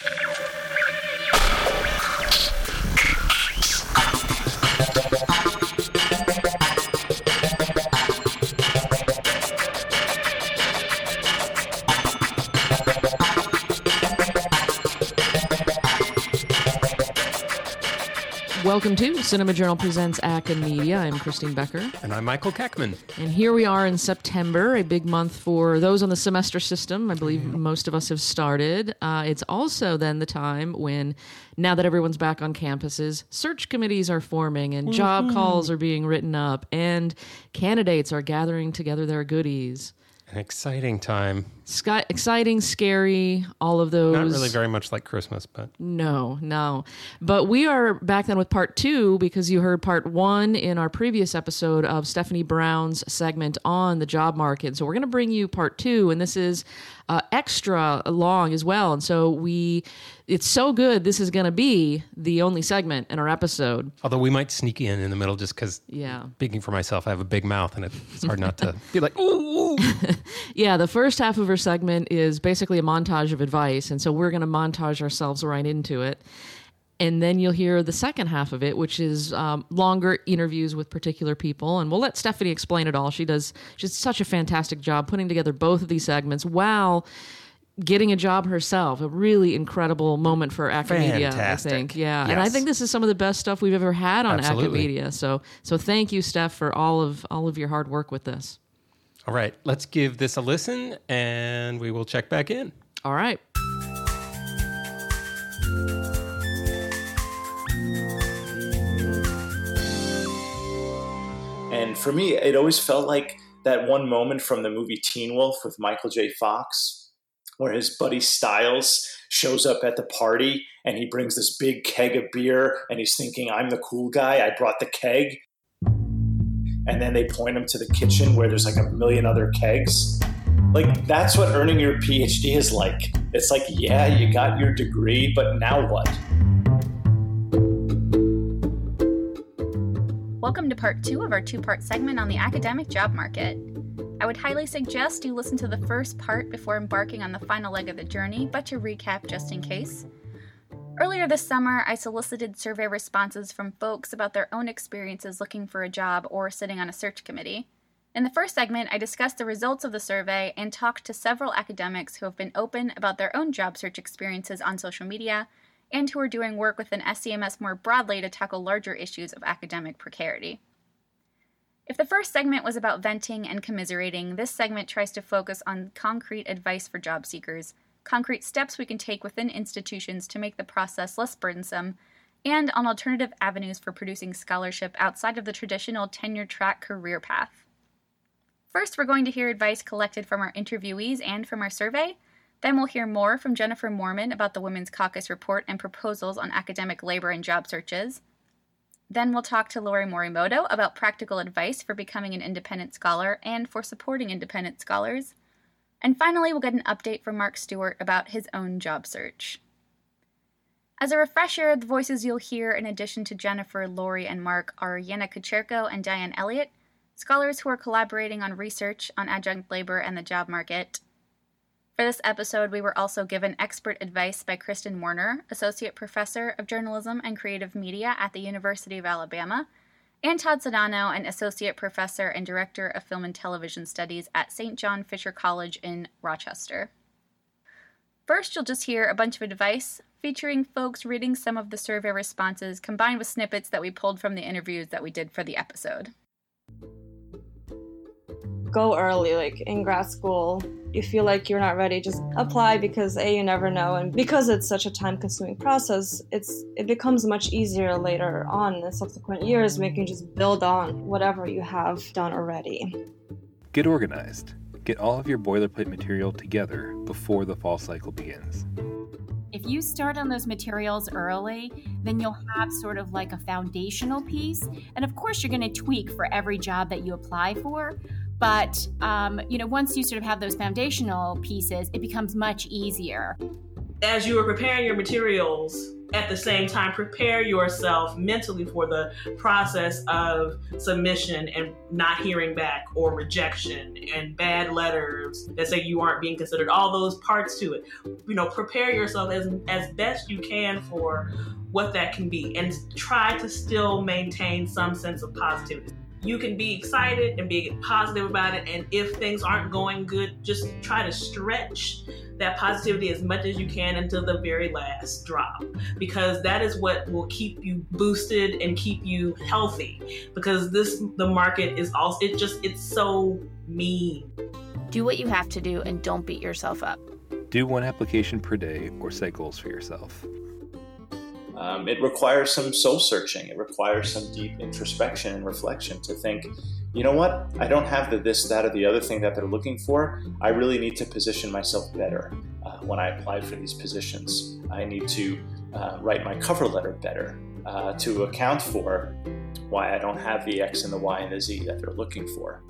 Thank you. Welcome to Cinema Journal Presents Media. I'm Christine Becker. And I'm Michael Kackman. And here we are in September, a big month for those on the semester system. I believe mm-hmm. most of us have started. Uh, it's also then the time when, now that everyone's back on campuses, search committees are forming and mm-hmm. job calls are being written up and candidates are gathering together their goodies. An exciting time. Sky, exciting, scary, all of those. Not really very much like Christmas, but. No, no. But we are back then with part two because you heard part one in our previous episode of Stephanie Brown's segment on the job market. So we're going to bring you part two, and this is uh, extra long as well. And so we, it's so good. This is going to be the only segment in our episode. Although we might sneak in in the middle just because, yeah. Speaking for myself, I have a big mouth and it's hard not to be like, ooh. yeah, the first half of her segment is basically a montage of advice. And so we're going to montage ourselves right into it and then you'll hear the second half of it, which is um, longer interviews with particular people. And we'll let Stephanie explain it all. She does she's such a fantastic job putting together both of these segments while getting a job herself. A really incredible moment for Acamedia, I think. Yeah, yes. and I think this is some of the best stuff we've ever had on Absolutely. Acamedia. So so thank you, Steph, for all of all of your hard work with this. All right, let's give this a listen, and we will check back in. All right. And for me, it always felt like that one moment from the movie Teen Wolf with Michael J. Fox, where his buddy Stiles shows up at the party and he brings this big keg of beer and he's thinking, I'm the cool guy, I brought the keg. And then they point him to the kitchen where there's like a million other kegs. Like, that's what earning your PhD is like. It's like, yeah, you got your degree, but now what? Welcome to part two of our two part segment on the academic job market. I would highly suggest you listen to the first part before embarking on the final leg of the journey, but to recap just in case. Earlier this summer, I solicited survey responses from folks about their own experiences looking for a job or sitting on a search committee. In the first segment, I discussed the results of the survey and talked to several academics who have been open about their own job search experiences on social media and who are doing work within SCMS more broadly to tackle larger issues of academic precarity. If the first segment was about venting and commiserating, this segment tries to focus on concrete advice for job seekers, concrete steps we can take within institutions to make the process less burdensome, and on alternative avenues for producing scholarship outside of the traditional tenure track career path. First, we're going to hear advice collected from our interviewees and from our survey, then we'll hear more from Jennifer Moorman about the Women's Caucus report and proposals on academic labor and job searches. Then we'll talk to Lori Morimoto about practical advice for becoming an independent scholar and for supporting independent scholars. And finally, we'll get an update from Mark Stewart about his own job search. As a refresher, the voices you'll hear in addition to Jennifer, Lori, and Mark are Yana Kucherko and Diane Elliott, scholars who are collaborating on research on adjunct labor and the job market, for this episode, we were also given expert advice by Kristen Warner, Associate Professor of Journalism and Creative Media at the University of Alabama, and Todd Sodano, an Associate Professor and Director of Film and Television Studies at St. John Fisher College in Rochester. First, you'll just hear a bunch of advice featuring folks reading some of the survey responses combined with snippets that we pulled from the interviews that we did for the episode go early like in grad school you feel like you're not ready just apply because a you never know and because it's such a time consuming process it's it becomes much easier later on in subsequent years when you can just build on whatever you have done already get organized get all of your boilerplate material together before the fall cycle begins if you start on those materials early, then you'll have sort of like a foundational piece. And of course, you're going to tweak for every job that you apply for. But um, you know, once you sort of have those foundational pieces, it becomes much easier. as you are preparing your materials, at the same time prepare yourself mentally for the process of submission and not hearing back or rejection and bad letters that say you aren't being considered all those parts to it you know prepare yourself as as best you can for what that can be and try to still maintain some sense of positivity you can be excited and be positive about it. And if things aren't going good, just try to stretch that positivity as much as you can until the very last drop, because that is what will keep you boosted and keep you healthy. Because this, the market is also, it just, it's so mean. Do what you have to do and don't beat yourself up. Do one application per day or set goals for yourself. Um, it requires some soul searching. It requires some deep introspection and reflection to think, you know what? I don't have the this, that, or the other thing that they're looking for. I really need to position myself better uh, when I apply for these positions. I need to uh, write my cover letter better uh, to account for why I don't have the X and the Y and the Z that they're looking for.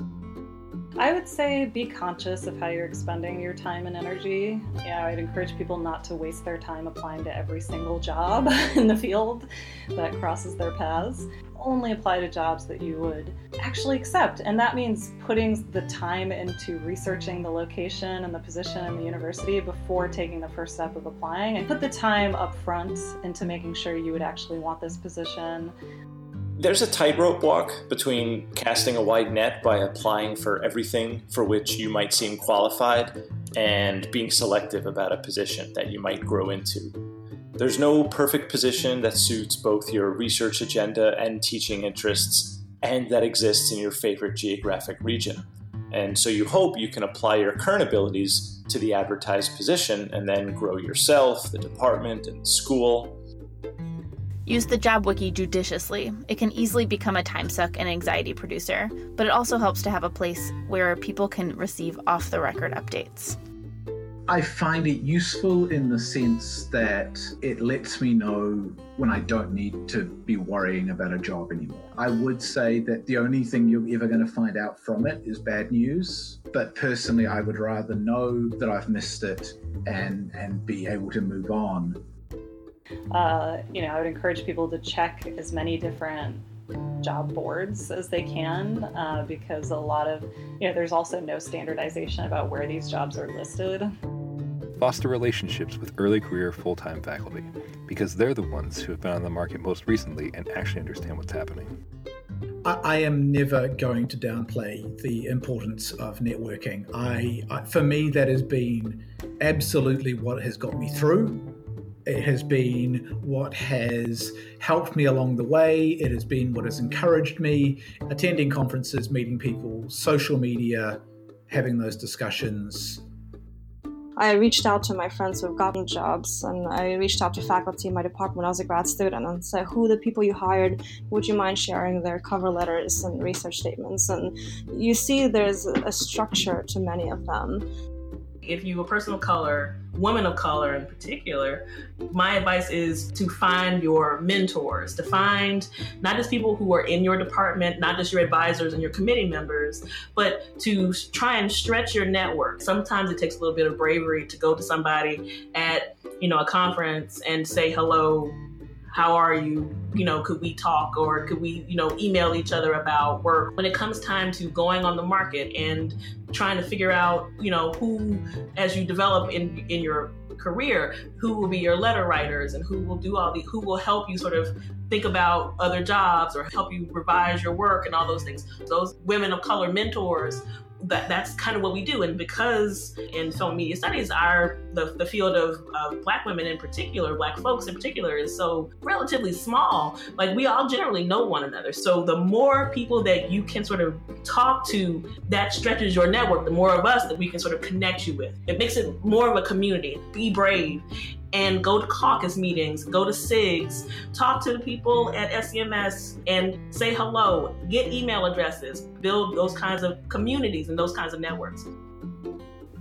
I would say be conscious of how you're expending your time and energy. Yeah, I'd encourage people not to waste their time applying to every single job in the field that crosses their paths. Only apply to jobs that you would actually accept. And that means putting the time into researching the location and the position and the university before taking the first step of applying. And put the time up front into making sure you would actually want this position there's a tightrope walk between casting a wide net by applying for everything for which you might seem qualified and being selective about a position that you might grow into. There's no perfect position that suits both your research agenda and teaching interests and that exists in your favorite geographic region. And so you hope you can apply your current abilities to the advertised position and then grow yourself, the department, and the school Use the job wiki judiciously. It can easily become a time suck and anxiety producer, but it also helps to have a place where people can receive off the record updates. I find it useful in the sense that it lets me know when I don't need to be worrying about a job anymore. I would say that the only thing you're ever going to find out from it is bad news, but personally, I would rather know that I've missed it and and be able to move on uh, you know, I would encourage people to check as many different job boards as they can uh, because a lot of, you know, there's also no standardization about where these jobs are listed. Foster relationships with early career full time faculty because they're the ones who have been on the market most recently and actually understand what's happening. I, am never going to downplay the importance of networking. I, I, for me, that has been absolutely what has got me through. It has been what has helped me along the way. It has been what has encouraged me. Attending conferences, meeting people, social media, having those discussions. I reached out to my friends who've gotten jobs, and I reached out to faculty in my department was a grad student and said, Who the people you hired? Would you mind sharing their cover letters and research statements? And you see there's a structure to many of them if you're a person of color, women of color in particular, my advice is to find your mentors, to find not just people who are in your department, not just your advisors and your committee members, but to try and stretch your network. Sometimes it takes a little bit of bravery to go to somebody at, you know, a conference and say hello how are you you know could we talk or could we you know email each other about work when it comes time to going on the market and trying to figure out you know who as you develop in in your career who will be your letter writers and who will do all the who will help you sort of think about other jobs or help you revise your work and all those things. Those women of color mentors that that's kind of what we do. And because in film media studies, our the, the field of, of black women in particular, black folks in particular, is so relatively small. Like we all generally know one another. So the more people that you can sort of talk to, that stretches your network. The more of us that we can sort of connect you with. It makes it more of a community. Be brave and go to caucus meetings, go to SIGs, talk to the people at SCMS and say hello, get email addresses, build those kinds of communities and those kinds of networks.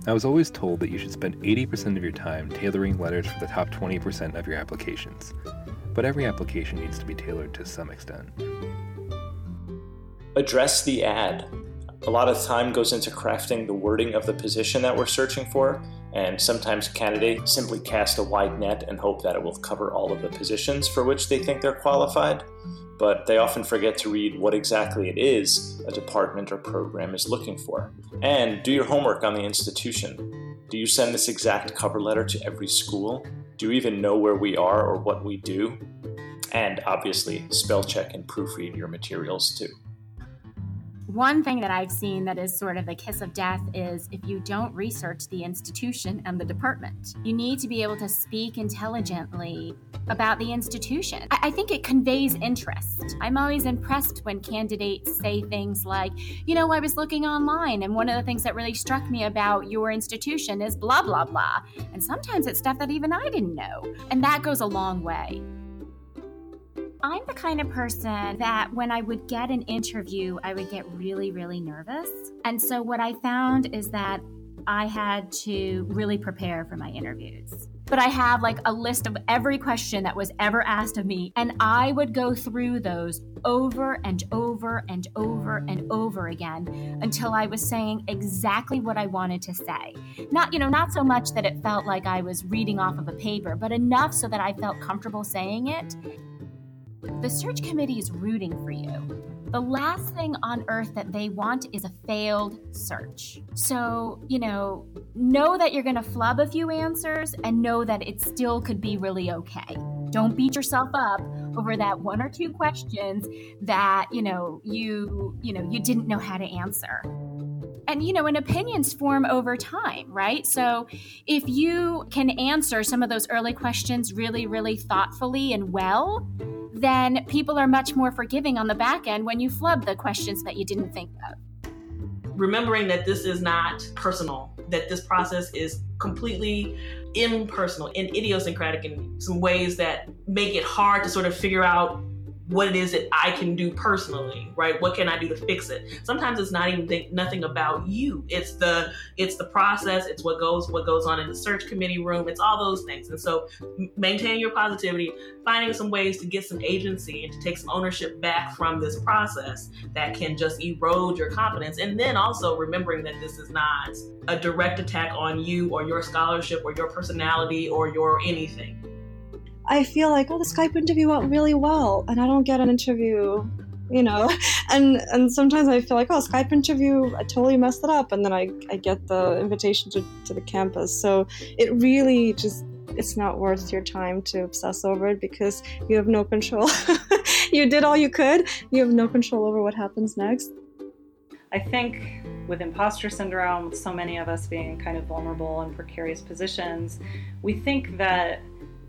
I was always told that you should spend 80% of your time tailoring letters for the top 20% of your applications. But every application needs to be tailored to some extent. Address the ad. A lot of time goes into crafting the wording of the position that we're searching for, And sometimes candidates simply cast a wide net and hope that it will cover all of the positions for which they think they're qualified, but they often forget to read what exactly it is a department or program is looking for. And do your homework on the institution. Do you send this exact cover letter to every school? Do you even know where we are or what we do? And obviously, spell check and proofread your materials too. One thing that I've seen that is sort of the kiss of death is if you don't research the institution and the department. You need to be able to speak intelligently about the institution. I, I think it conveys interest. I'm always impressed when candidates say things like, you know, I was looking online and one of the things that really struck me about your institution is blah, blah, blah. And sometimes it's stuff that even I didn't know. And that goes a long way. I'm the kind of person that when I would get an interview, I would get really, really nervous. And so what I found is that I had to really prepare for my interviews. But I have like a list of every question that was ever asked of me, and I would go through those over and over and over and over again until I was saying exactly what I wanted to say. Not, you know, not so much that it felt like I was reading off of a paper, but enough so that I felt comfortable saying it the search committee is rooting for you. The last thing on earth that they want is a failed search. So, you know, know that you're going to flub a few answers and know that it still could be really okay. Don't beat yourself up over that one or two questions that, you know, you, you know, you didn't know how to answer and you know and opinions form over time right so if you can answer some of those early questions really really thoughtfully and well then people are much more forgiving on the back end when you flub the questions that you didn't think of. Remembering that this is not personal, that this process is completely impersonal and idiosyncratic in some ways that make it hard to sort of figure out what it is that I can do personally, right? What can I do to fix it? Sometimes it's not even think, nothing about you. It's the it's the process. It's what goes what goes on in the search committee room. It's all those things. And so, maintaining your positivity, finding some ways to get some agency and to take some ownership back from this process that can just erode your confidence, and then also remembering that this is not a direct attack on you or your scholarship or your personality or your anything I feel like, oh, the Skype interview went really well, and I don't get an interview, you know. And and sometimes I feel like, oh, Skype interview, I totally messed it up, and then I, I get the invitation to, to the campus. So it really just it's not worth your time to obsess over it because you have no control. you did all you could. You have no control over what happens next. I think with imposter syndrome, with so many of us being kind of vulnerable and precarious positions, we think that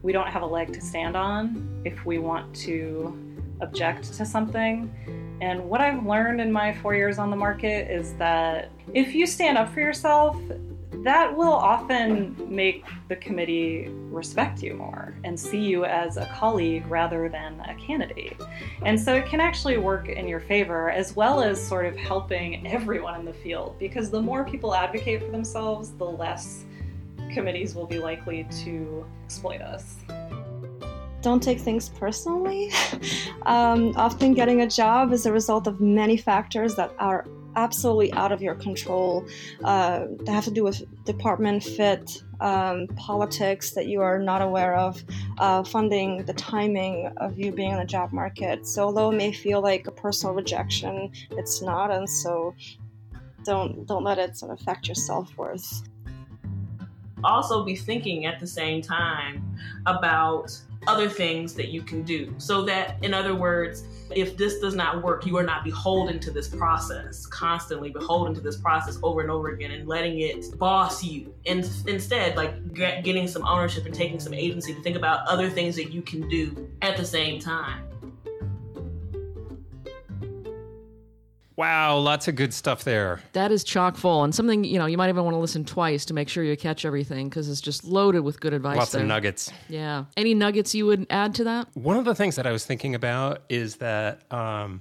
we don't have a leg to stand on if we want to object to something. And what I've learned in my four years on the market is that if you stand up for yourself, that will often make the committee respect you more and see you as a colleague rather than a candidate. And so it can actually work in your favor as well as sort of helping everyone in the field because the more people advocate for themselves, the less committees will be likely to exploit us. Don't take things personally. um, often, getting a job is a result of many factors that are absolutely out of your control. Uh, that have to do with department fit, um, politics that you are not aware of, uh, funding, the timing of you being in the job market. So, although it may feel like a personal rejection, it's not, and so don't don't let it sort of affect your self worth also be thinking at the same time about other things that you can do. So that, in other words, if this does not work, you are not beholden to this process, constantly beholden to this process over and over again and letting it boss you. And instead, like getting some ownership and taking some agency to think about other things that you can do at the same time. Wow, lots of good stuff there. That is chock full, and something you know you might even want to listen twice to make sure you catch everything because it's just loaded with good advice. Lots there. of nuggets. Yeah. Any nuggets you would add to that? One of the things that I was thinking about is that um,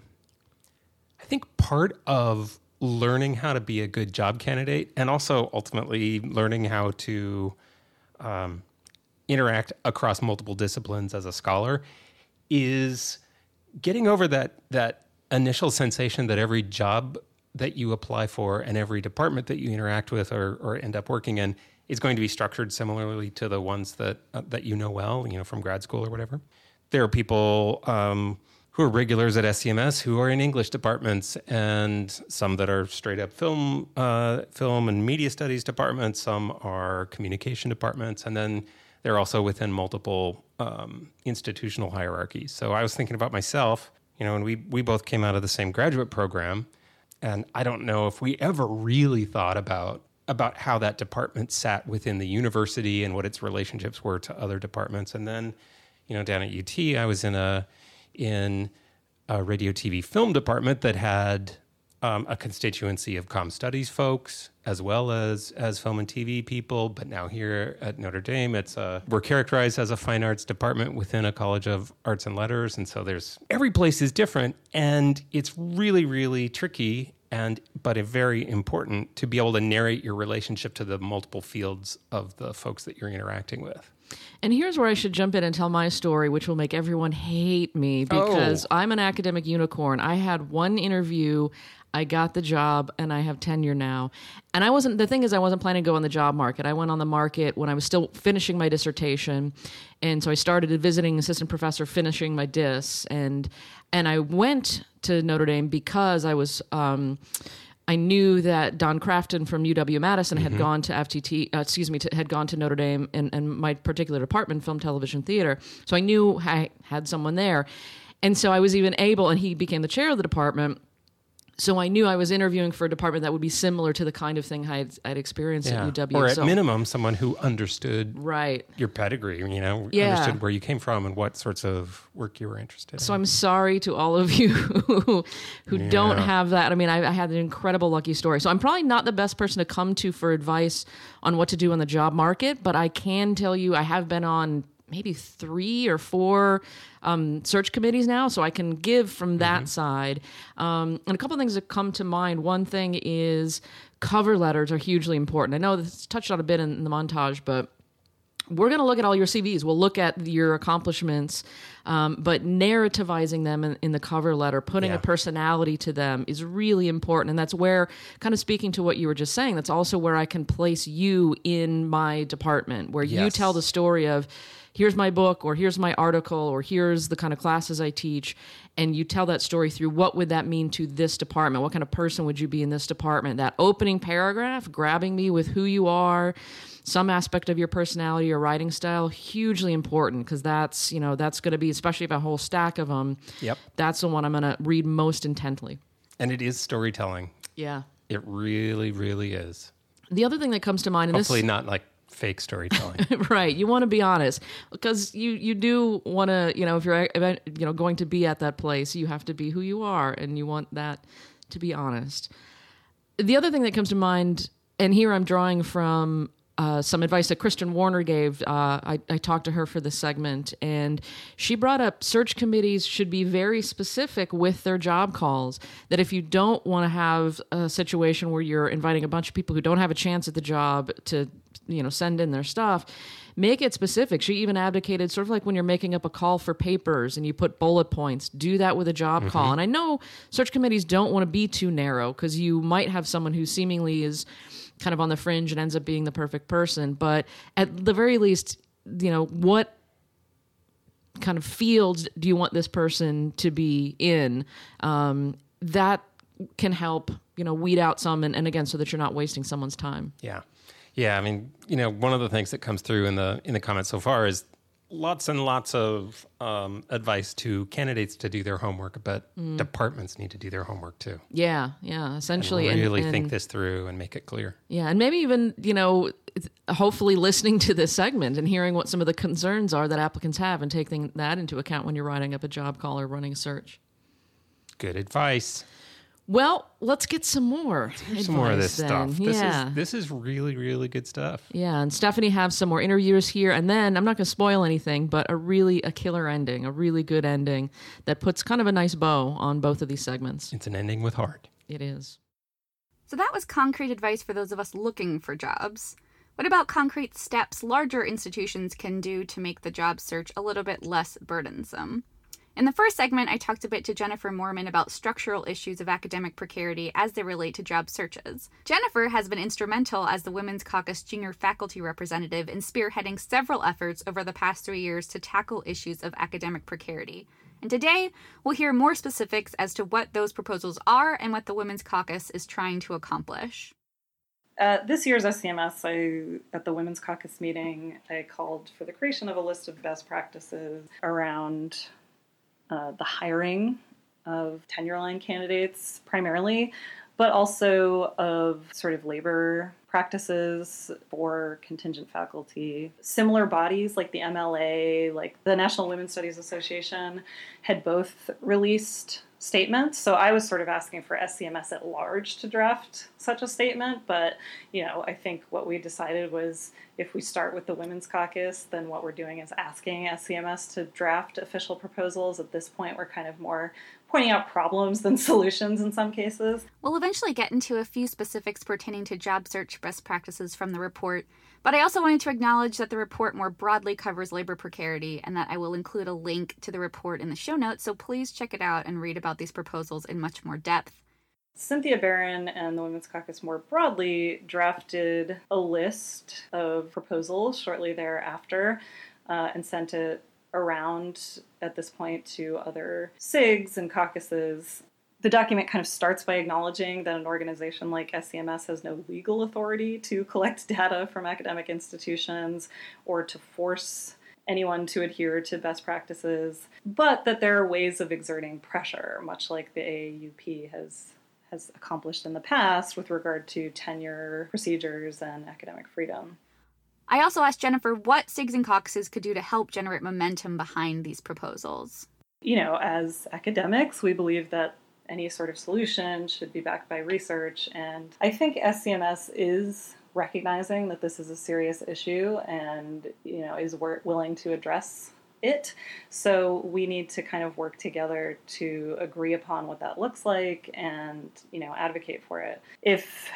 I think part of learning how to be a good job candidate, and also ultimately learning how to um, interact across multiple disciplines as a scholar, is getting over that that initial sensation that every job that you apply for and every department that you interact with or, or end up working in is going to be structured similarly to the ones that uh, that you know well, you know, from grad school or whatever. There are people um, who are regulars at SCMS who are in English departments, and some that are straight up film, uh, film and media studies departments. Some are communication departments, and then they're also within multiple um, institutional hierarchies. So I was thinking about myself, you know, and we we both came out of the same graduate program, and I don't know if we ever really thought about about how that department sat within the university and what its relationships were to other departments. And then, you know, down at UT, I was in a in a radio, TV, film department that had um, a constituency of com studies folks as well as as film and TV people. But now here at Notre Dame, it's a, we're characterized as a fine arts department within a college of arts and letters, and so there's every place is different, and it's really really tricky and but a very important to be able to narrate your relationship to the multiple fields of the folks that you're interacting with. And here's where I should jump in and tell my story, which will make everyone hate me because Oh. I'm an academic unicorn. I had one interview, I got the job, and I have tenure now. And I wasn't, the thing is, I wasn't planning to go on the job market. I went on the market when I was still finishing my dissertation. And so I started a visiting assistant professor finishing my dis. And, and I went to Notre Dame because I was, um, I knew that Don Crafton from UW Madison had Mm-hmm. gone to FTT, uh, excuse me, to, had gone to Notre Dame and, and my particular department, film, television, theater. So I knew I had someone there. And so I was even able, and he became the chair of the department. So I knew I was interviewing for a department that would be similar to the kind of thing I'd, I'd experienced Yeah. at UW. Or at so, minimum, someone who understood right. your pedigree, you know, Yeah. understood where you came from and what sorts of work you were interested in. So in. I'm sorry to all of you who, who don't have that. I mean, I, I had an incredible lucky story. So I'm probably not the best person to come to for advice on what to do in the job market, but I can tell you I have been on maybe three or four um, search committees now, so I can give from that side. Um, and a couple of things that come to mind. One thing is cover letters are hugely important. I know this touched on a bit in, in the montage, but we're going to look at all your CVs. We'll look at your accomplishments, um, but narrativizing them in, in the cover letter, putting Yeah. a personality to them is really important. And that's where, kind of speaking to what you were just saying, that's also where I can place you in my department, where you tell the story of here's my book, or here's my article, or here's the kind of classes I teach. And you tell that story through what would that mean to this department? What kind of person would you be in this department? That opening paragraph, grabbing me with who you are, some aspect of your personality or writing style hugely important because that's you know that's going to be especially if a whole stack of them Yep. that's the one i'm going to read most intently and it is storytelling. yeah It really, really is. the other thing that comes to mind and Hopefully this not like fake storytelling. right you want to be honest because you you do want to you know if you're you know going to be at that place you have to be who you are and you want that to be honest the other thing that comes to mind and here i'm drawing from uh, some advice that Kristen Warner gave. Uh, I, I talked to her for this segment, and she brought up search committees should be very specific with their job calls. That if you don't want to have a situation where you're inviting a bunch of people who don't have a chance at the job to, you know, send in their stuff, make it specific. She even advocated sort of like when you're making up a call for papers and you put bullet points, do that with a job call. And I know search committees don't want to be too narrow because you might have someone who seemingly is kind of on the fringe and ends up being the perfect person. But at the very least, you know, what kind of fields do you want this person to be in? Um, that can help, you know, weed out some and, and again, so that you're not wasting someone's time. Yeah, yeah. I mean, you know, one of the things that comes through in the in the comments so far is lots and lots of um, advice to candidates to do their homework, but departments need to do their homework too. Yeah, yeah, essentially. and really and, think this through and make it clear. Yeah, and maybe even, you know, hopefully listening to this segment and hearing what some of the concerns are that applicants have and taking that into account when you're writing up a job call or running a search. Good advice. Well, let's get some more. Here's some more of this then. stuff. This yeah. is this is really really good stuff. yeah, and Stephanie have some more interviews here, and then I'm not going to spoil anything, but a really a killer ending, a really good ending that puts kind of a nice bow on both of these segments. It's an ending with heart. It is. So that was concrete advice for those of us looking for jobs. What about concrete steps larger institutions can do to make the job search a little bit less burdensome? In the first segment, I talked a bit to Jennifer Moorman about structural issues of academic precarity as they relate to job searches. Jennifer has been instrumental as the Women's Caucus junior faculty representative in spearheading several efforts over the past three years to tackle issues of academic precarity. And today, we'll hear more specifics as to what those proposals are and what the Women's Caucus is trying to accomplish. At this year's SCMS, I, at the Women's Caucus meeting, I called for the creation of a list of best practices around uh, the hiring of tenure line candidates primarily, but also of sort of labor practices for contingent faculty. Similar bodies like the MLA, like the National Women's Studies Association, had both released statements. So I was sort of asking for SCMS at large to draft such a statement, but you know, I think what we decided was if we start with the Women's Caucus, then what we're doing is asking SCMS to draft official proposals. At this point, we're kind of more pointing out problems than solutions in some cases. We'll eventually get into a few specifics pertaining to job search best practices from the report, but I also wanted to acknowledge that the report more broadly covers labor precarity and that I will include a link to the report in the show notes, so please check it out and read about these proposals in much more depth. Cynthia Baron and the Women's Caucus more broadly drafted a list of proposals shortly thereafter uh, and sent it around at this point to other SIGs and caucuses. The document kind of starts by acknowledging that an organization like SCMS has no legal authority to collect data from academic institutions or to force anyone to adhere to best practices, but that there are ways of exerting pressure, much like the AAUP has has accomplished in the past with regard to tenure procedures and academic freedom. I also asked Jennifer what SIGs and caucuses could do to help generate momentum behind these proposals. You know, as academics, we believe that any sort of solution should be backed by research, and I think SCMS is recognizing that this is a serious issue and you know is willing to address it. So we need to kind of work together to agree upon what that looks like and, you know, advocate for it. If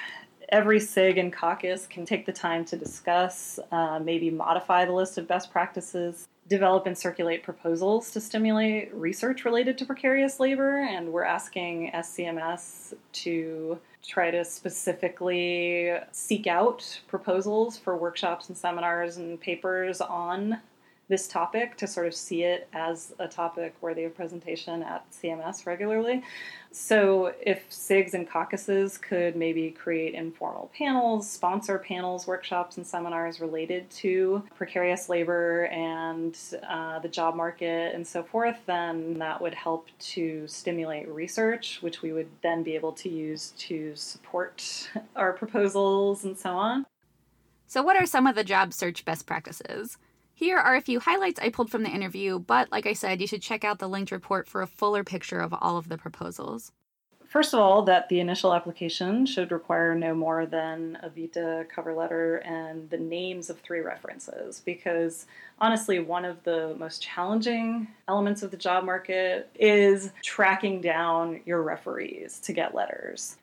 every SIG and caucus can take the time to discuss, uh, maybe modify the list of best practices, develop and circulate proposals to stimulate research related to precarious labor. And we're asking SCMS to try to specifically seek out proposals for workshops and seminars and papers on this topic to sort of see it as a topic worthy of presentation at CMS regularly. So, if SIGs and caucuses could maybe create informal panels, sponsor panels, workshops, and seminars related to precarious labor and uh, the job market and so forth, then that would help to stimulate research, which we would then be able to use to support our proposals and so on. So, what are some of the job search best practices? Here are a few highlights I pulled from the interview, but like I said, you should check out the linked report for a fuller picture of all of the proposals. First of all, that the initial application should require no more than a VITA cover letter and the names of three references, because honestly, one of the most challenging elements of the job market is tracking down your referees to get letters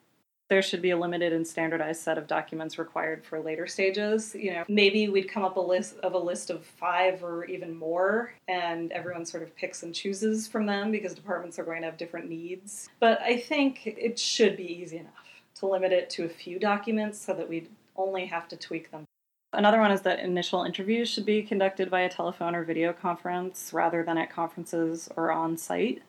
there should be a limited and standardized set of documents required for later stages. You know, maybe we'd come up a list of a list of five or even more, and everyone sort of picks and chooses from them because departments are going to have different needs. But I think it should be easy enough to limit it to a few documents so that we only have to tweak them. Another one is that initial interviews should be conducted via telephone or video conference rather than at conferences or on site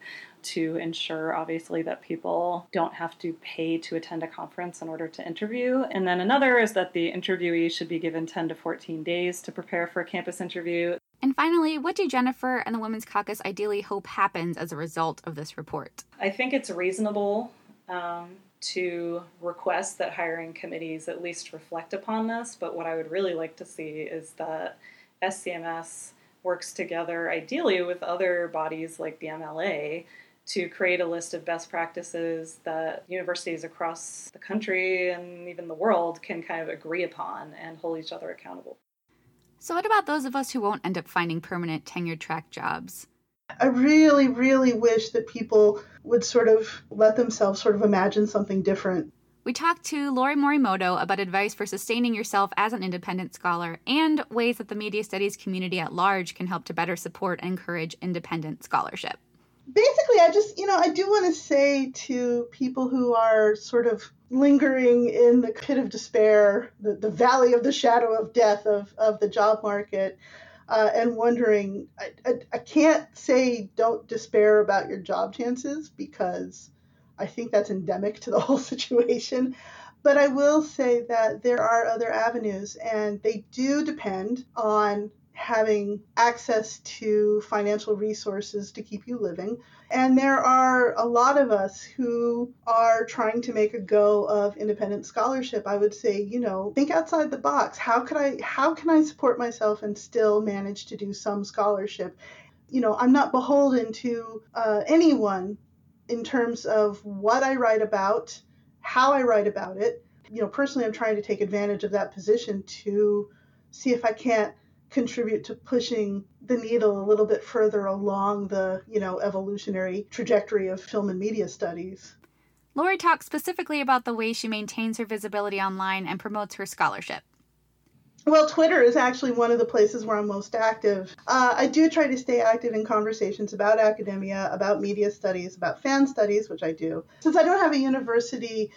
to ensure, obviously, that people don't have to pay to attend a conference in order to interview. And then another is that the interviewee should be given 10 to 14 days to prepare for a campus interview. And finally, what do Jennifer and the Women's Caucus ideally hope happens as a result of this report? I think it's reasonable um, to request that hiring committees at least reflect upon this, but what I would really like to see is that SCMS works together, ideally with other bodies like the MLA, to create a list of best practices that universities across the country and even the world can kind of agree upon and hold each other accountable. So, what about those of us who won't end up finding permanent tenure track jobs? I really, really wish that people would sort of let themselves sort of imagine something different. We talked to Lori Morimoto about advice for sustaining yourself as an independent scholar and ways that the media studies community at large can help to better support and encourage independent scholarship basically, I just, you know, I do want to say to people who are sort of lingering in the pit of despair, the, the valley of the shadow of death of, of the job market, uh, and wondering, I, I, I can't say don't despair about your job chances because I think that's endemic to the whole situation. But I will say that there are other avenues, and they do depend on having access to financial resources to keep you living. And there are a lot of us who are trying to make a go of independent scholarship. I would say, you know, think outside the box. How could I how can I support myself and still manage to do some scholarship? You know, I'm not beholden to uh, anyone in terms of what I write about, how I write about it. You know, personally, I'm trying to take advantage of that position to see if I can't contribute to pushing the needle a little bit further along the, you know, evolutionary trajectory of film and media studies. Lori talks specifically about the way she maintains her visibility online and promotes her scholarship. Well, Twitter is actually one of the places where I'm most active. Uh, I do try to stay active in conversations about academia, about media studies, about fan studies, which I do. Since I don't have a university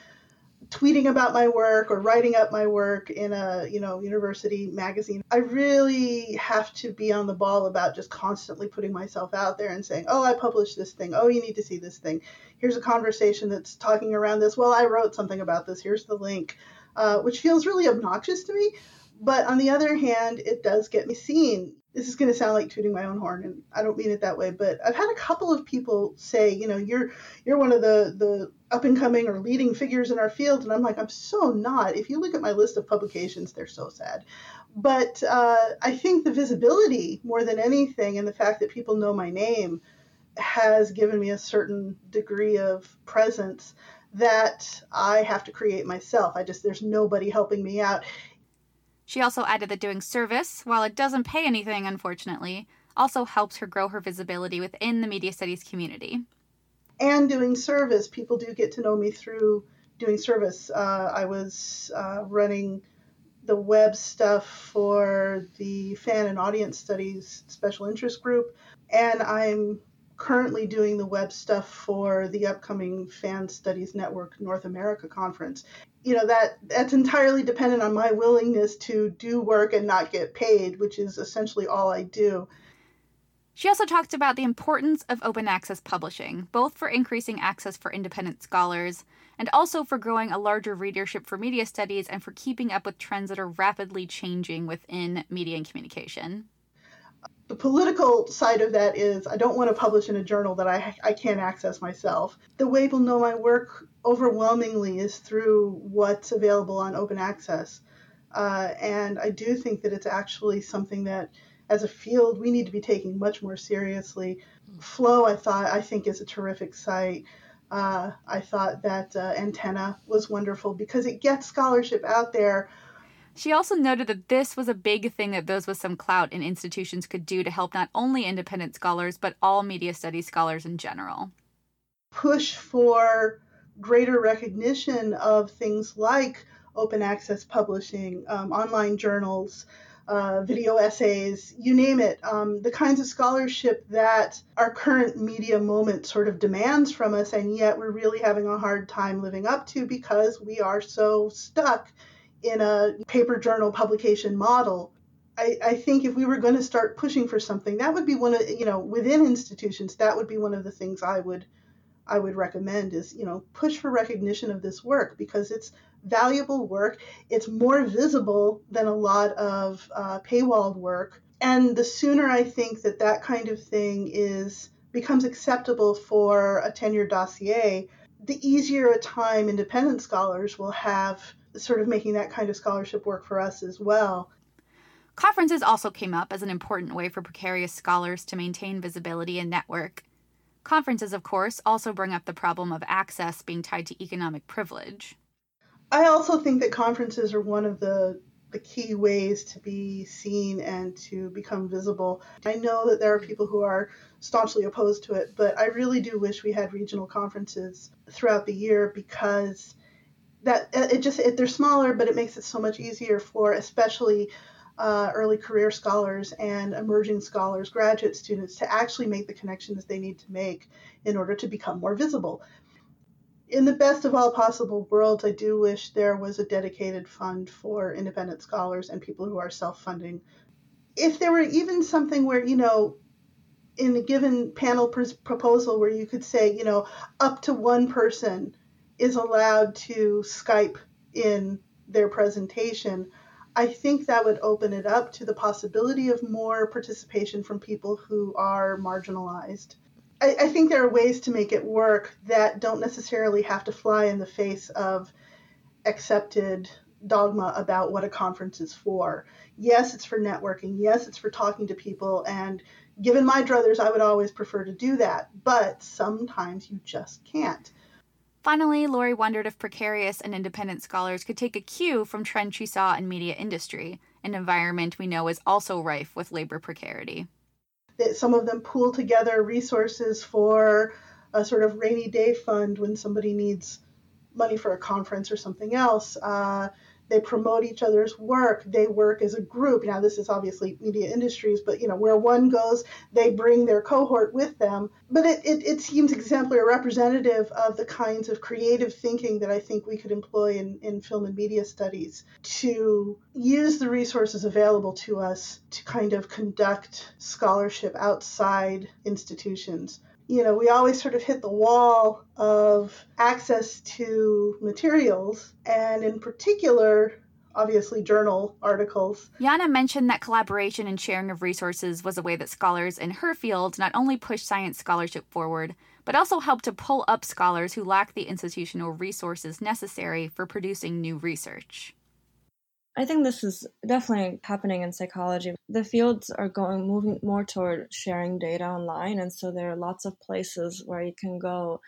tweeting about my work or writing up my work in a you know university magazine i really have to be on the ball about just constantly putting myself out there and saying oh i published this thing. Oh you need to see this thing. Here's a conversation that's talking around this. Well i wrote something about this. Here's the link uh, which feels really obnoxious to me. But on the other hand it does get me seen this is going to sound like tooting my own horn and i don't mean it that way but i've had a couple of people say you know you're you're one of the the up and coming or leading figures in our field and i'm like i'm so not. If you look at my list of publications they're so sad. But uh, i think the visibility more than anything and the fact that people know my name has given me a certain degree of presence that i have to create myself. I just there's nobody helping me out she also added that doing service, while it doesn't pay anything, unfortunately, also helps her grow her visibility within the media studies community. And doing service, people do get to know me through doing service. Uh, I was uh, running the web stuff for the fan and audience studies special interest group, and I'm currently doing the web stuff for the upcoming Fan Studies Network North America conference you know that that's entirely dependent on my willingness to do work and not get paid which is essentially all i do. She also talked about the importance of open access publishing both for increasing access for independent scholars and also for growing a larger readership for media studies and for keeping up with trends that are rapidly changing within media and communication the political side of that is I don't want to publish in a journal that I, I can't access myself. The way people know my work overwhelmingly is through what's available on open access. Uh, and I do think that it's actually something that, as a field, we need to be taking much more seriously. Flow, I thought, I think is a terrific site. Uh, I thought that uh, Antenna was wonderful because it gets scholarship out there she also noted that this was a big thing that those with some clout in institutions could do to help not only independent scholars, but all media studies scholars in general. Push for greater recognition of things like open access publishing, um, online journals, uh, video essays, you name it, um, the kinds of scholarship that our current media moment sort of demands from us, and yet we're really having a hard time living up to because we are so stuck in a paper journal publication model. I, I think if we were going to start pushing for something, that would be one of you know within institutions. That would be one of the things I would I would recommend is you know push for recognition of this work because it's valuable work. It's more visible than a lot of uh, paywalled work, and the sooner I think that that kind of thing is becomes acceptable for a tenure dossier, the easier a time independent scholars will have sort of making that kind of scholarship work for us as well. Conferences also came up as an important way for precarious scholars to maintain visibility and network. Conferences, of course, also bring up the problem of access being tied to economic privilege. I also think that conferences are one of the the key ways to be seen and to become visible. I know that there are people who are staunchly opposed to it, but I really do wish we had regional conferences throughout the year because that it just it, they're smaller, but it makes it so much easier for especially uh, early career scholars and emerging scholars, graduate students, to actually make the connections they need to make in order to become more visible. In the best of all possible worlds, I do wish there was a dedicated fund for independent scholars and people who are self funding. If there were even something where, you know, in a given panel pr- proposal where you could say, you know, up to one person is allowed to Skype in their presentation, I think that would open it up to the possibility of more participation from people who are marginalized. I, I think there are ways to make it work that don't necessarily have to fly in the face of accepted dogma about what a conference is for. Yes, it's for networking. Yes, it's for talking to people. And given my druthers, I would always prefer to do that. But sometimes you just can't. Finally, Lori wondered if precarious and independent scholars could take a cue from trends she saw in media industry, an environment we know is also rife with labor precarity. That Some of them pool together resources for a sort of rainy day fund when somebody needs money for a conference or something else. Uh, they promote each other's work they work as a group. Now this is obviously media industries but you know where one goes they bring their cohort with them. But it, it, it seems exemplary representative of the kinds of creative thinking that i think we could employ in, in film and media studies to use the resources available to us to kind of conduct scholarship outside institutions you know, we always sort of hit the wall of access to materials, and in particular, obviously journal articles. Yana mentioned that collaboration and sharing of resources was a way that scholars in her field not only push science scholarship forward, but also help to pull up scholars who lack the institutional resources necessary for producing new research. I think this is definitely happening in psychology. The fields are going moving more toward sharing data online, and so there are lots of places where you can go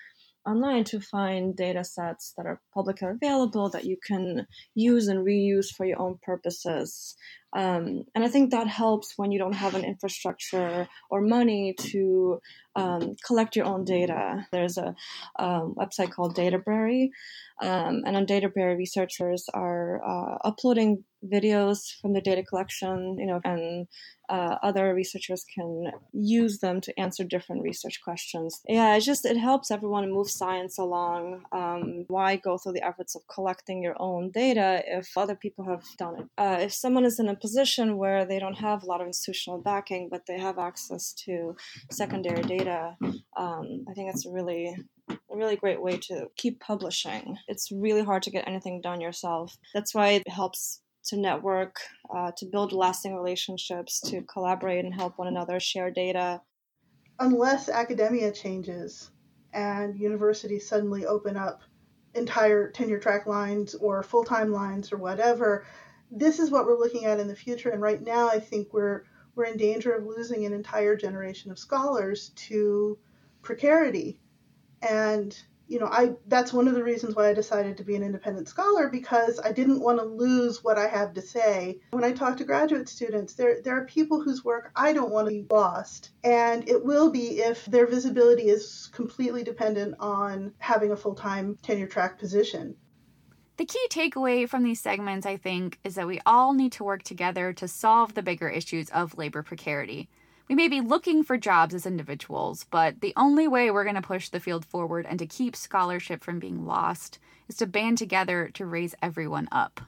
online to find data sets that are publicly available that you can use and reuse for your own purposes. Um, and I think that helps when you don't have an infrastructure or money to um, collect your own data. There's a um, website called Databrary, um, and on Databrary, researchers are uh, uploading videos from the data collection, you know, and uh, other researchers can use them to answer different research questions. Yeah, it just it helps everyone move science along. Um, why go through the efforts of collecting your own data if other people have done it? Uh, if someone is in a position where they don't have a lot of institutional backing, but they have access to secondary data, um, I think it's a really a really great way to keep publishing. It's really hard to get anything done yourself. That's why it helps to network, uh, to build lasting relationships, to collaborate and help one another share data. Unless academia changes and universities suddenly open up entire tenure track lines or full time lines or whatever, this is what we're looking at in the future. And right now, I think we're we're in danger of losing an entire generation of scholars to precarity. And you know, I that's one of the reasons why I decided to be an independent scholar because I didn't want to lose what I have to say. When I talk to graduate students, there there are people whose work I don't want to be lost, and it will be if their visibility is completely dependent on having a full-time tenure track position. The key takeaway from these segments, I think, is that we all need to work together to solve the bigger issues of labor precarity. We may be looking for jobs as individuals, but the only way we're going to push the field forward and to keep scholarship from being lost is to band together to raise everyone up.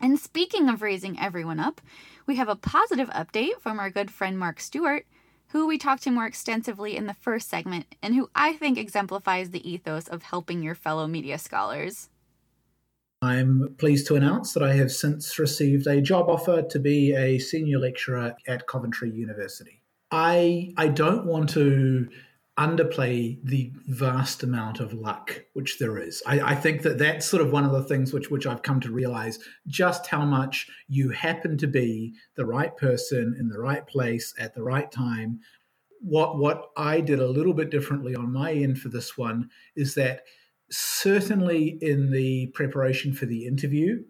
And speaking of raising everyone up, we have a positive update from our good friend Mark Stewart, who we talked to more extensively in the first segment, and who I think exemplifies the ethos of helping your fellow media scholars. I'm pleased to announce that I have since received a job offer to be a senior lecturer at Coventry University. I I don't want to underplay the vast amount of luck which there is. I, I, think that that's sort of one of the things which which I've come to realize just how much you happen to be the right person in the right place at the right time. What what I did a little bit differently on my end for this one is that certainly in the preparation for the interview,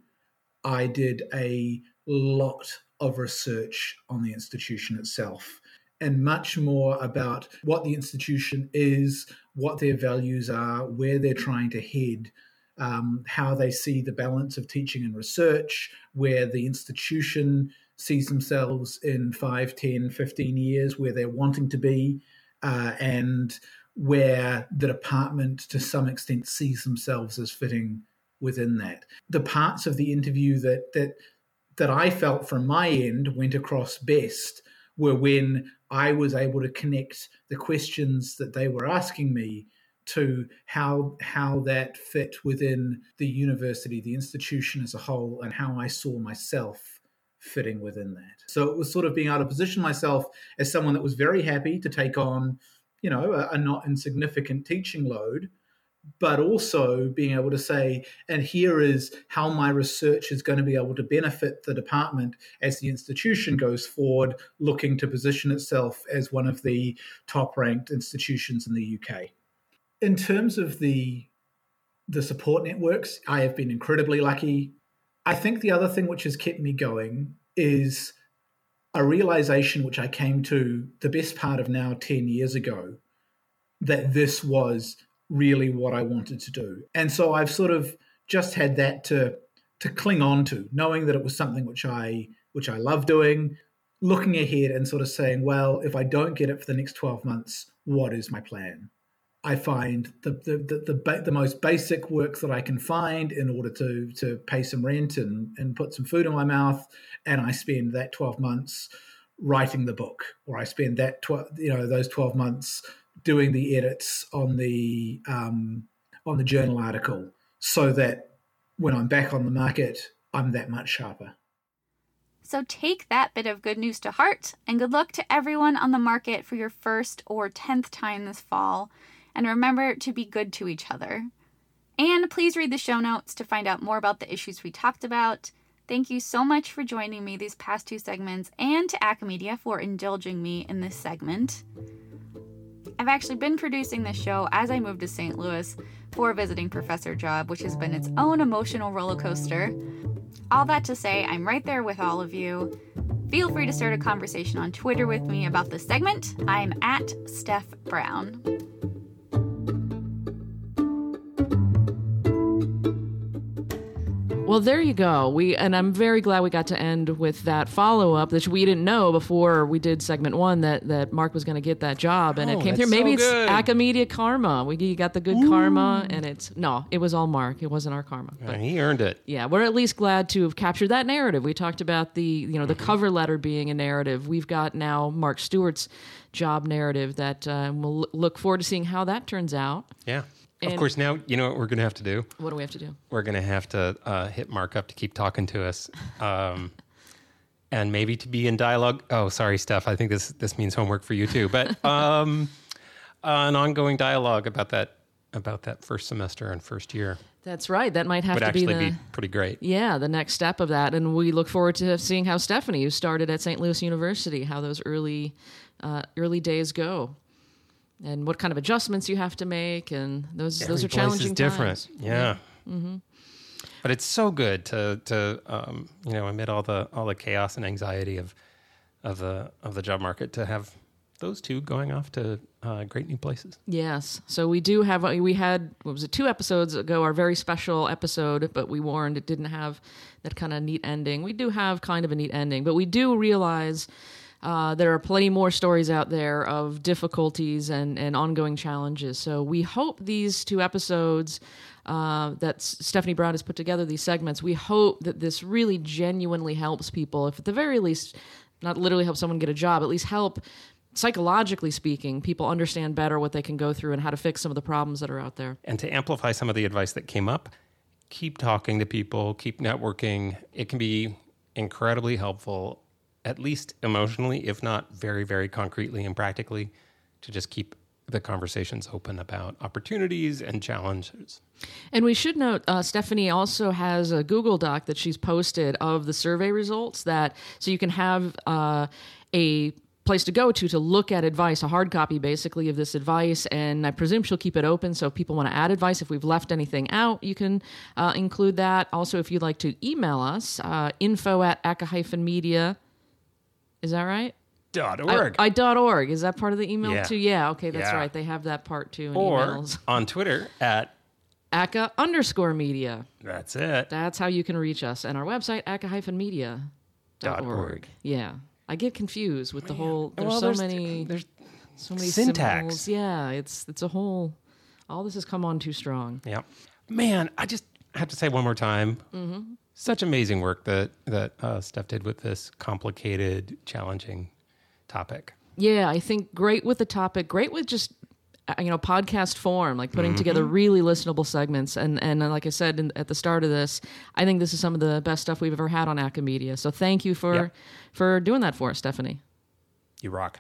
I did a lot of research on the institution itself and much more about what the institution is, what their values are, where they're trying to head, um, how they see the balance of teaching and research, where the institution sees themselves in 5, 10, 15 years, where they're wanting to be, uh, and where the department to some extent sees themselves as fitting within that. The parts of the interview that that that I felt from my end went across best were when I was able to connect the questions that they were asking me to how how that fit within the university, the institution as a whole, and how I saw myself fitting within that. So it was sort of being able to position myself as someone that was very happy to take on, you know, a, a not insignificant teaching load, but also being able to say, and here is how my research is going to be able to benefit the department as the institution goes forward, looking to position itself as one of the top ranked institutions in the UK. In terms of the the support networks, I have been incredibly lucky. I think the other thing which has kept me going is a realization which I came to the best part of now 10 years ago that this was really what I wanted to do. And so I've sort of just had that to to cling on to, knowing that it was something which I which I love doing, looking ahead and sort of saying, well, if I don't get it for the next 12 months, what is my plan? I find the the the, the, the most basic work that I can find in order to to pay some rent and and put some food in my mouth, and I spend that 12 months writing the book, or I spend that 12 you know those 12 months doing the edits on the um, on the journal article so that when I'm back on the market, I'm that much sharper. So take that bit of good news to heart, and good luck to everyone on the market for your first or tenth time this fall. And remember to be good to each other. And please read the show notes to find out more about the issues we talked about. Thank you so much for joining me these past two segments, and to Acamedia for indulging me in this segment. I've actually been producing this show as I moved to St. Louis for a visiting professor job, which has been its own emotional roller coaster. All that to say, I'm right there with all of you. Feel free to start a conversation on Twitter with me about this segment. I'm at Steph Brown. Well, there you go. We and I'm very glad we got to end with that follow up that we didn't know before we did segment one that that Mark was going to get that job, and Oh, it came through. Maybe so it's good. Acamedia karma. We you got the good karma, and it's no, it was all Mark. It wasn't our karma. Uh, he earned it. Yeah, we're at least glad to have captured that narrative. We talked about the you know the cover letter being a narrative. We've got now Mark Stewart's job narrative that uh, we'll look forward to seeing how that turns out. Yeah. And- of course, now you know what we're going to have to do. What do we have to do? We're going to have to uh, hit Mark up to keep talking to us, um, and maybe to be in dialogue. Oh, sorry, Steph. I think this this means homework for you too. But um, an ongoing dialogue about that about that first semester and first year That's right. That might have would to be the be pretty great. yeah the next step of that, and we look forward to seeing how Stephanie, who started at St. Louis University, how those early uh, early days go. And what kind of adjustments you have to make, and those those Every are place is challenging different. times. Yeah. hmm But it's so good to to um, you know amid all the all the chaos and anxiety of of the of the job market to have those two going off to uh, great new places. Yes. So we do have, we had, what was it, two episodes ago, our very special episode, but we warned it didn't have that kind of neat ending. We do have kind of a neat ending, but we do realize uh, there are plenty more stories out there of difficulties and, and ongoing challenges. So we hope these two episodes uh, that S- Stephanie Brown has put together, these segments, we hope that this really genuinely helps people, if at the very least, not literally help someone get a job, at least help psychologically speaking, people understand better what they can go through and how to fix some of the problems that are out there. And to amplify some of the advice that came up, keep talking to people, keep networking. It can be incredibly helpful, at least emotionally, if not very, very concretely and practically, to just keep the conversations open about opportunities and challenges. And we should note, uh, Stephanie also has a Google Doc that she's posted of the survey results that so you can have uh, a place to go to to look at advice, a hard copy basically of this advice. And I presume she'll keep it open. So if people want to add advice, if we've left anything out, you can uh, include that. Also, if you'd like to email us, uh, info at aca-media. Is that right? Dot org. I, dot org. Is that part of the email Yeah. too? Yeah. Okay, that's Yeah. right. They have that part too in or emails. on Twitter at ACA underscore media. that's it. That's how you can reach us. And our website, aca-media.com. dot org. Yeah, I get confused with the whole. There's Well, so many. there's so many syntax. symbols. Yeah, it's it's a whole. All this has come on too strong. Yeah. Man, I just have to say one more time. Mm-hmm. Such amazing work that that uh, Steph did with this complicated, challenging topic. Yeah, I think great with the topic, great with just uh, you know podcast form, like putting Mhm. together really listenable segments. And and uh, like I said in, at the start of this, I think this is some of the best stuff we've ever had on Acamedia. So thank you for Yep. for doing that for us, Stephanie. You rock.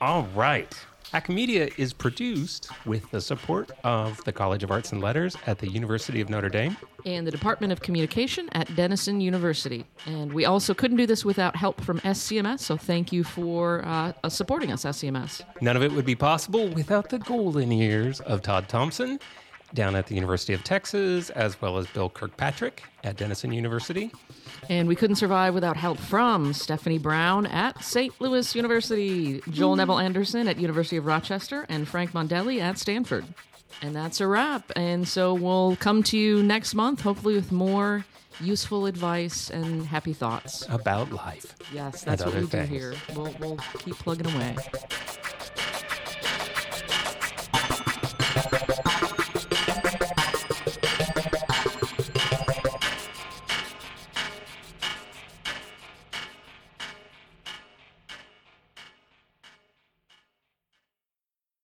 All right. Acamedia is produced with the support of the College of Arts and Letters at the University of Notre Dame. and the Department of Communication at Denison University. And we also couldn't do this without help from SCMS, so thank you for uh, uh, supporting us, SCMS. None of it would be possible without the golden years of Todd Thompson down at the University of Texas, as well as Bill Kirkpatrick at Denison University. And we couldn't survive without help from Stephanie Brown at St. Louis University, Joel Neville Anderson at University of Rochester, and Frank Mondelli at Stanford. And that's a wrap. And so we'll come to you next month, hopefully with more useful advice and happy thoughts. About life. Yes, that's what we do here. We'll, we'll keep plugging away.